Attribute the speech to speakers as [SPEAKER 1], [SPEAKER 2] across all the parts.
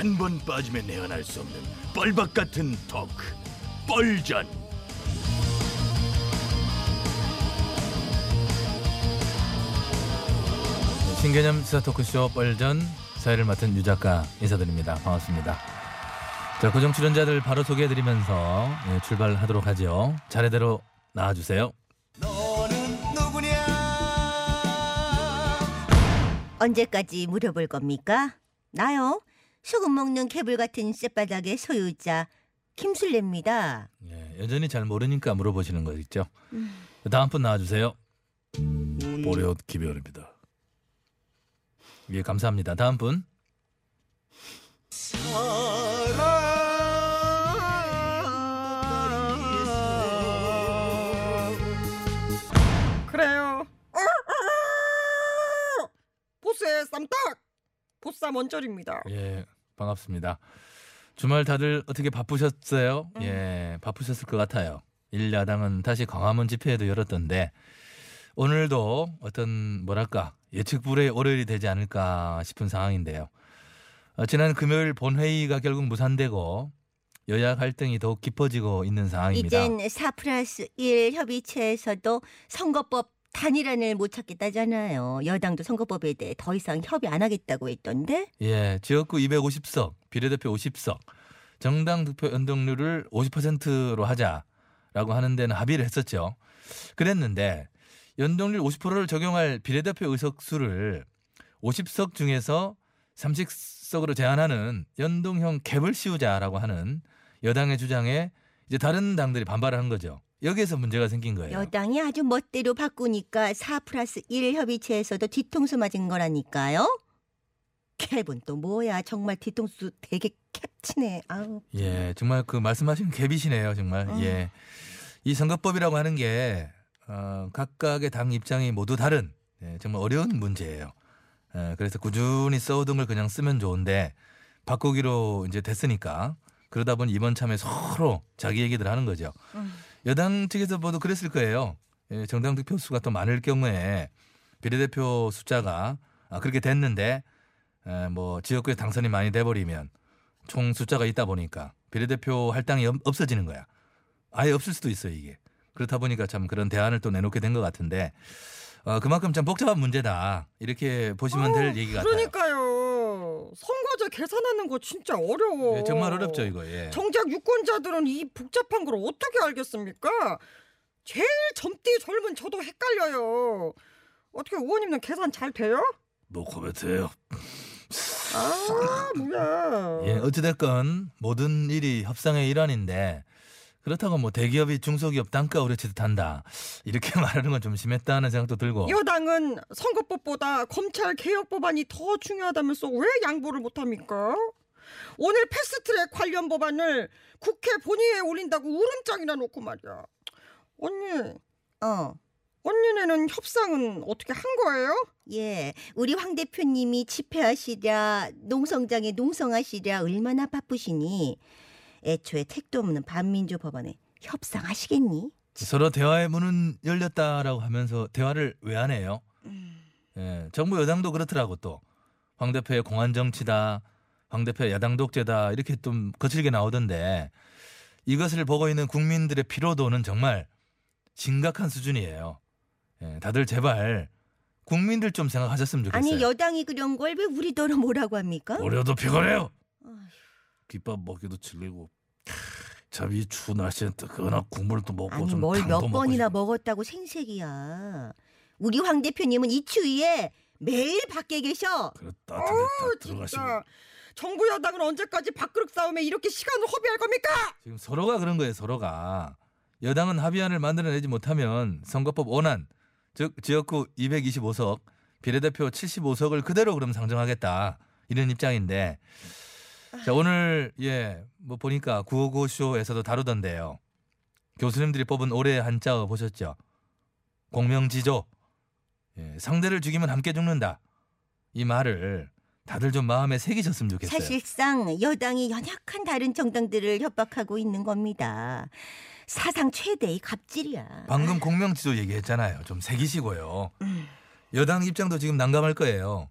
[SPEAKER 1] 한 번 빠지면 내안할 수 없는 뻘박 같은 토크 뻘전
[SPEAKER 2] 신개념 시사 토크쇼 뻘전 사회를 맡은 유 작가 인사드립니다. 반갑습니다. 자, 고정 출연자들 바로 소개해드리면서 예, 출발하도록 하죠. 차례대로 나와주세요.
[SPEAKER 3] 언제까지 물어볼 겁니까? 나요. 소금 먹는 개불 같은 쌔바닥의 소유자 김술래입니다.
[SPEAKER 2] 예, 여전히 잘 모르니까 물어보시는 거 있죠. 다음 분 나와주세요. 보레옷 김현입니다. 예, 감사합니다. 다음 분.
[SPEAKER 4] 그래요. 보스의 쌈딱 보쌈 원절입니다.
[SPEAKER 2] 예, 반갑습니다. 주말 다들 어떻게 바쁘셨어요? 예, 바쁘셨을 것 같아요. 일야당은 다시 광화문 집회에도 열었던데 오늘도 어떤 뭐랄까 예측 불의 월요일이 되지 않을까 싶은 상황인데요. 어, 지난 금요일 본회의가 결국 무산되고 여야 갈등이 더욱 깊어지고 있는 상황입니다.
[SPEAKER 3] 이젠 4 플러스 1 협의체에서도 선거법 단일안을 못 찾겠다잖아요. 여당도 선거법에 대해 더 이상 협의 안 하겠다고 했던데.
[SPEAKER 2] 예, 지역구 250석, 비례대표 50석, 정당 득표 연동률을 50%로 하자라고 하는 데는 합의를 했었죠. 그랬는데 연동률 50%를 적용할 비례대표 의석 수를 50석 중에서 30석으로 제한하는 연동형 캡을 씌우자라고 하는 여당의 주장에 이제 다른 당들이 반발을 한 거죠. 여기에서 문제가 생긴 거예요.
[SPEAKER 3] 여당이 아주 멋대로 바꾸니까 4 플러스 1 협의체에서도 뒤통수 맞은 거라니까요. 캡은 또 뭐야? 정말 뒤통수 되게 캡치네. 아우.
[SPEAKER 2] 예, 정말 그 말씀하신 갭이시네요, 정말.
[SPEAKER 3] 음.
[SPEAKER 2] 예. 이 선거법이라고 하는 게, 어, 각각의 당 입장이 모두 다른, 예, 정말 어려운 문제예요. 예, 그래서 꾸준히 써오던 걸 그냥 쓰면 좋은데, 바꾸기로 이제 됐으니까, 그러다 보니 이번 참에 서로 자기 얘기들 하는 거죠.
[SPEAKER 3] 음.
[SPEAKER 2] 여당 측에서 모두 그랬을 거예요. 예, 정당 득표 수가 또 많을 경우에, 비례대표 숫자가, 아, 그렇게 됐는데, 에, 뭐, 지역구에 당선이 많이 돼버리면, 총 숫자가 있다 보니까 비례대표 할당이 없- 없어지는 거야. 아예 없을 수도 있어요 이게. 그렇다 보니까 참 그런 대안을 또 내놓게 된 것 같은데 어, 그만큼 참 복잡한 문제다 이렇게 보시면 될 얘기 같아요.
[SPEAKER 4] 그러니까요. 선거제 계산하는 거 진짜 어려워.
[SPEAKER 2] 예, 정말 어렵죠 이거. 예.
[SPEAKER 4] 정작 유권자들은 이 복잡한 걸 어떻게 알겠습니까? 제일 젊디 젊은 저도 헷갈려요. 어떻게 의원님은 계산 잘 돼요?
[SPEAKER 2] 뭐 코멘트예요.
[SPEAKER 4] 아 뭐야.
[SPEAKER 2] 예, 어찌됐건 모든 일이 협상의 일환인데 그렇다고 뭐 대기업이 중소기업 단가 오르치듯 한다 이렇게 말하는 건 좀 심했다는 생각도 들고.
[SPEAKER 4] 여당은 선거법보다 검찰 개혁 법안이 더 중요하다면서 왜 양보를 못합니까? 오늘 패스트트랙 관련 법안을 국회 본회의에 올린다고 울음장이나 놓고 말이야. 언니,
[SPEAKER 3] 어.
[SPEAKER 4] 언니네는 협상은 어떻게 한 거예요?
[SPEAKER 3] 예, 우리 황 대표님이 집회하시랴, 농성장에 농성하시랴 얼마나 바쁘시니 애초에 택도 없는 반민주 법안에 협상하시겠니?
[SPEAKER 2] 서로 대화의 문은 열렸다라고 하면서 대화를 왜 안 해요? 예, 정부 여당도 그렇더라고 또. 황 대표의 공안 정치다. 황 대표의 야당 독재다. 이렇게 좀 거칠게 나오던데 이것을 보고 있는 국민들의 피로도는 정말 심각한 수준이에요. 예, 다들 제발 국민들 좀 생각하셨으면 좋겠어요.
[SPEAKER 3] 아니 여당이 그런 걸 왜 우리더러 뭐라고 합니까?
[SPEAKER 2] 어려도 피곤해요.
[SPEAKER 3] 아휴.
[SPEAKER 2] 김밥 먹기도 질리고 참 이 추운 날씨에 뜨거나 국물을 또 먹고
[SPEAKER 3] 아니 좀뭘
[SPEAKER 2] 당도
[SPEAKER 3] 몇
[SPEAKER 2] 먹고
[SPEAKER 3] 번이나
[SPEAKER 2] 싶고.
[SPEAKER 3] 먹었다고 생색이야. 우리 황 대표님은 이 추위에 매일 밖에 계셔.
[SPEAKER 2] 그래 따뜻하게
[SPEAKER 4] 어우,
[SPEAKER 2] 딱 들어가시고
[SPEAKER 4] 진짜. 정부 여당은 언제까지 밥그릇 싸움에 이렇게 시간을 허비할 겁니까?
[SPEAKER 2] 지금 서로가 그런 거예요 서로가 여당은 합의안을 만들어내지 못하면 선거법 원안 즉 지역구 225석 비례대표 75석을 그대로 그럼 상정하겠다 이런 입장인데 자 오늘 예 뭐 보니까 955 쇼에서도 다루던데요 교수님들이 뽑은 올해의 한자어 보셨죠 공명지조 예, 상대를 죽이면 함께 죽는다 이 말을 다들 좀 마음에 새기셨으면 좋겠어요.
[SPEAKER 3] 사실상 여당이 연약한 다른 정당들을 협박하고 있는 겁니다. 사상 최대의 갑질이야.
[SPEAKER 2] 방금 공명지조 얘기했잖아요. 좀 새기시고요.
[SPEAKER 3] 음.
[SPEAKER 2] 여당 입장도 지금 난감할 거예요.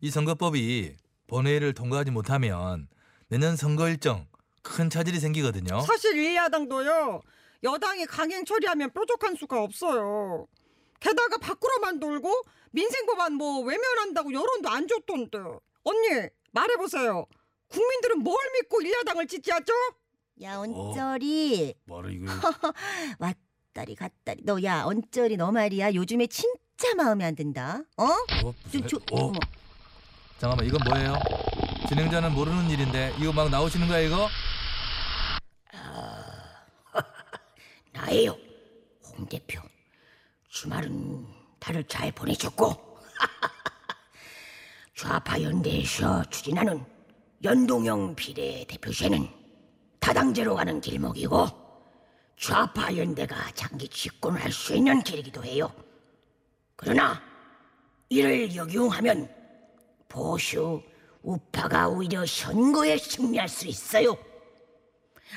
[SPEAKER 2] 이 선거법이 본회의를 통과하지 못하면 내년 선거 일정 큰 차질이 생기거든요.
[SPEAKER 4] 사실 일야당도요 여당이 강행 처리하면 뾰족한 수가 없어요. 게다가 밖으로만 돌고 민생 법안 뭐 외면한다고 여론도 안 좋던데. 언니 말해보세요. 국민들은 뭘 믿고 일야당을 지지하죠?
[SPEAKER 3] 야 언저리
[SPEAKER 1] 뭐라 이거
[SPEAKER 3] 왔다리 갔다리 너 야 언저리 너 말이야 요즘에 진짜 마음에 안 든다 어?
[SPEAKER 2] 어,
[SPEAKER 3] 저, 저,
[SPEAKER 2] 어,
[SPEAKER 3] 어머.
[SPEAKER 2] 잠깐만 이건 뭐예요? 진행자는 모르는 일인데 이거 막 나오시는 거야 이거?
[SPEAKER 5] 나예요, 홍 대표. 주말은 다들 잘 보내셨고 좌파 연대에서 추진하는 연동형 비례 대표제는 다당제로 가는 길목이고 좌파 연대가 장기 집권을 할 수 있는 길이기도 해요. 그러나 이를 역용하면 보수 우파가 오히려 선거에 승리할 수 있어요.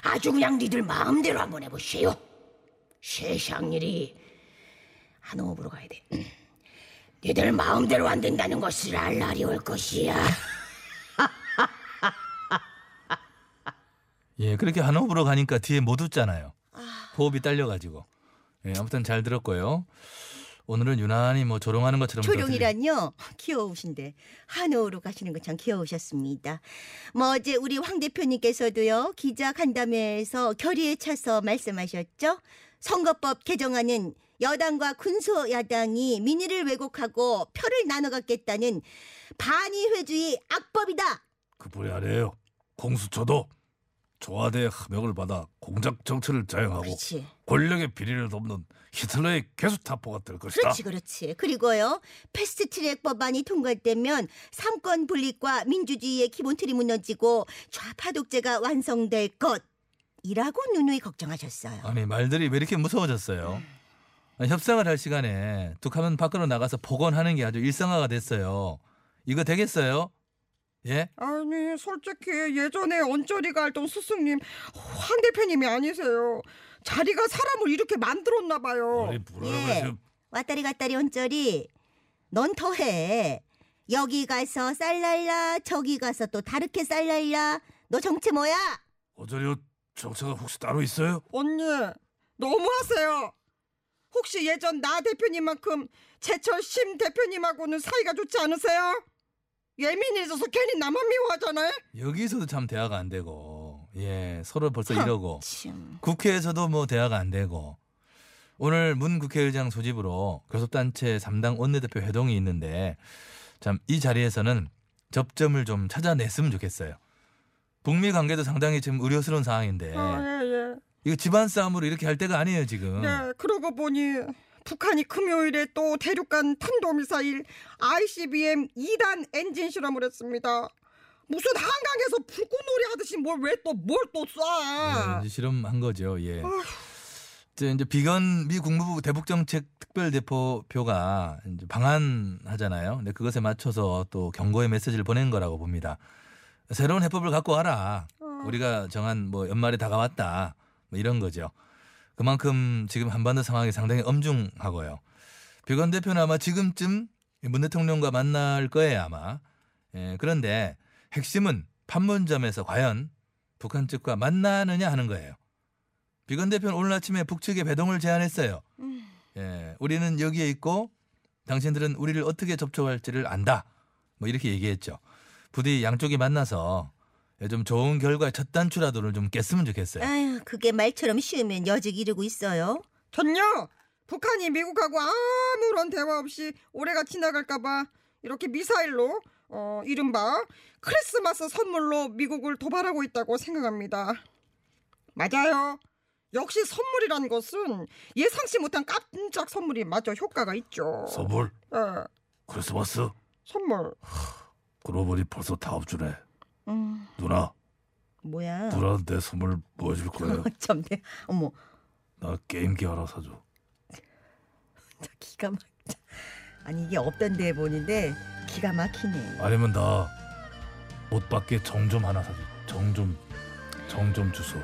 [SPEAKER 5] 아주 그냥 니들 마음대로 한번 해보세요. 세상 일이 한 호흡으로 가야 돼. 니들 마음대로 안 된다는 것을 알 날이 올 것이야.
[SPEAKER 2] 예, 그렇게 한 호흡으로 가니까 뒤에 못 웃잖아요. 호흡이 딸려가지고. 예, 아무튼 잘 들었고요. 오늘은 유난히 뭐 조롱하는 것처럼
[SPEAKER 3] 조룡이란요 귀여우신데 한우로 가시는 건참 귀여우셨습니다. 뭐 어제 우리 황 대표님께서도요 기자 간담회에서 결의에 차서 말씀하셨죠. 선거법 개정안은 여당과 군소 야당이 민의를 왜곡하고 표를 나눠 갖겠다는 반의회주의 악법이다.
[SPEAKER 1] 그뿐이 아니에요 공수처도 조화대 함명을 받아 공작 정치를 자행하고
[SPEAKER 3] 그렇지.
[SPEAKER 1] 권력의 비리를 돕는 히틀러의 개수타포가 될 것이다
[SPEAKER 3] 그렇지, 그렇지. 그리고요, 패스트트랙 법안이 통과되면 삼권 분립과 민주주의의 기본 틀이 무너지고 좌파 독재가 완성될 것이라고 누누이 걱정하셨어요.
[SPEAKER 2] 아니 말들이 왜 이렇게 무서워졌어요? 협상을 할 시간에 툭하면 밖으로 나가서 복원하는 게 아주 일상화가 됐어요. 이거 되겠어요? 예?
[SPEAKER 4] 아니 솔직히 예전에 언저리가 알던 스승님 황 대표님이 아니세요. 자리가 사람을 이렇게 만들었나 봐요.
[SPEAKER 1] 아니 뭐라
[SPEAKER 3] 예. 왔다리 갔다리 언저리, 넌 더해. 여기 가서 쌀날라, 저기 가서 또 다르게 쌀날라. 너 정체 뭐야?
[SPEAKER 1] 어저리 정체가 혹시 따로 있어요?
[SPEAKER 4] 언니 너무하세요. 혹시 예전 나 대표님만큼 제철 심 대표님하고는 사이가 좋지 않으세요? 예민해져서 괜히 나만 미워하잖아요.
[SPEAKER 2] 여기서도 참 대화가 안 되고 예 서로 벌써 이러고
[SPEAKER 3] 참.
[SPEAKER 2] 국회에서도 뭐 대화가 안 되고 오늘 문 국회의장 소집으로 교섭단체 3당 원내대표 회동이 있는데 참 이 자리에서는 접점을 좀 찾아냈으면 좋겠어요. 북미 관계도 상당히 지금 우려스러운 상황인데
[SPEAKER 4] 아, 예, 예.
[SPEAKER 2] 이거 집안 싸움으로 이렇게 할 때가 아니에요 지금.
[SPEAKER 4] 네, 그러고 보니 북한이 금요일에 또 대륙간 탄도미사일 ICBM 2단 엔진 실험을 했습니다. 무슨 한강에서 불꽃놀이 하듯이 뭘 왜 또 뭘또 쏴?
[SPEAKER 2] 네, 실험한 거죠. 예. 이제, 이제 비건 미 국무부 대북정책 특별대표표가 이제 방한하잖아요. 근데 그것에 맞춰서 또 경고의 메시지를 보낸 거라고 봅니다. 새로운 해법을 갖고 와라. 우리가 정한 뭐 연말이 다가왔다. 뭐 이런 거죠. 그만큼 지금 한반도 상황이 상당히 엄중하고요. 비건 대표는 아마 지금쯤 문 대통령과 만날 거예요 아마. 예, 그런데 핵심은 판문점에서 과연 북한 측과 만나느냐 하는 거예요. 비건 대표는 오늘 아침에 북측에 배동을 제안했어요. 예, 우리는 여기에 있고 당신들은 우리를 어떻게 접촉할지를 안다. 뭐 이렇게 얘기했죠. 부디 양쪽이 만나서 좀 좋은 결과의 첫 단추라도를 좀 깼으면 좋겠어요.
[SPEAKER 3] 아유, 그게 말처럼 쉬우면 여직 이르고 있어요.
[SPEAKER 4] 전요 북한이 미국하고 아무런 대화 없이 올해가 지나갈까봐 이렇게 미사일로 어, 이른바 크리스마스 선물로 미국을 도발하고 있다고 생각합니다. 맞아요. 역시 선물이란 것은 예상치 못한 깜짝 선물이 마저 효과가 있죠.
[SPEAKER 1] 선물
[SPEAKER 4] 예,
[SPEAKER 1] 크리스마스
[SPEAKER 4] 선물.
[SPEAKER 1] 그러고 보니 벌써 다음 주네
[SPEAKER 3] 음,
[SPEAKER 1] 누나
[SPEAKER 3] 뭐야?
[SPEAKER 1] 누나한테 선물 뭐 해줄 거예요?
[SPEAKER 3] 참, 내, 어머,
[SPEAKER 1] 나 게임기 하나 사줘
[SPEAKER 3] 저 기가 막. 아니 이게 없던 데 보는데 기가 막히네.
[SPEAKER 1] 아니면 나 옷밖에 정 좀 하나 사줘 정 좀 정 좀 주소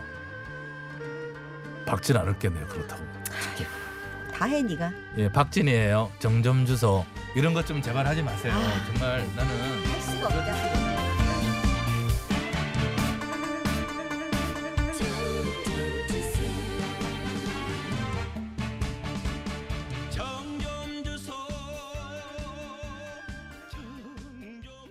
[SPEAKER 1] 박진 않을겠네 그렇다고
[SPEAKER 3] 다해 네가.
[SPEAKER 2] 예, 박진이에요. 정점 주소 이런 것 좀 제발 하지 마세요. 정말 나는
[SPEAKER 3] 할 수가 없다.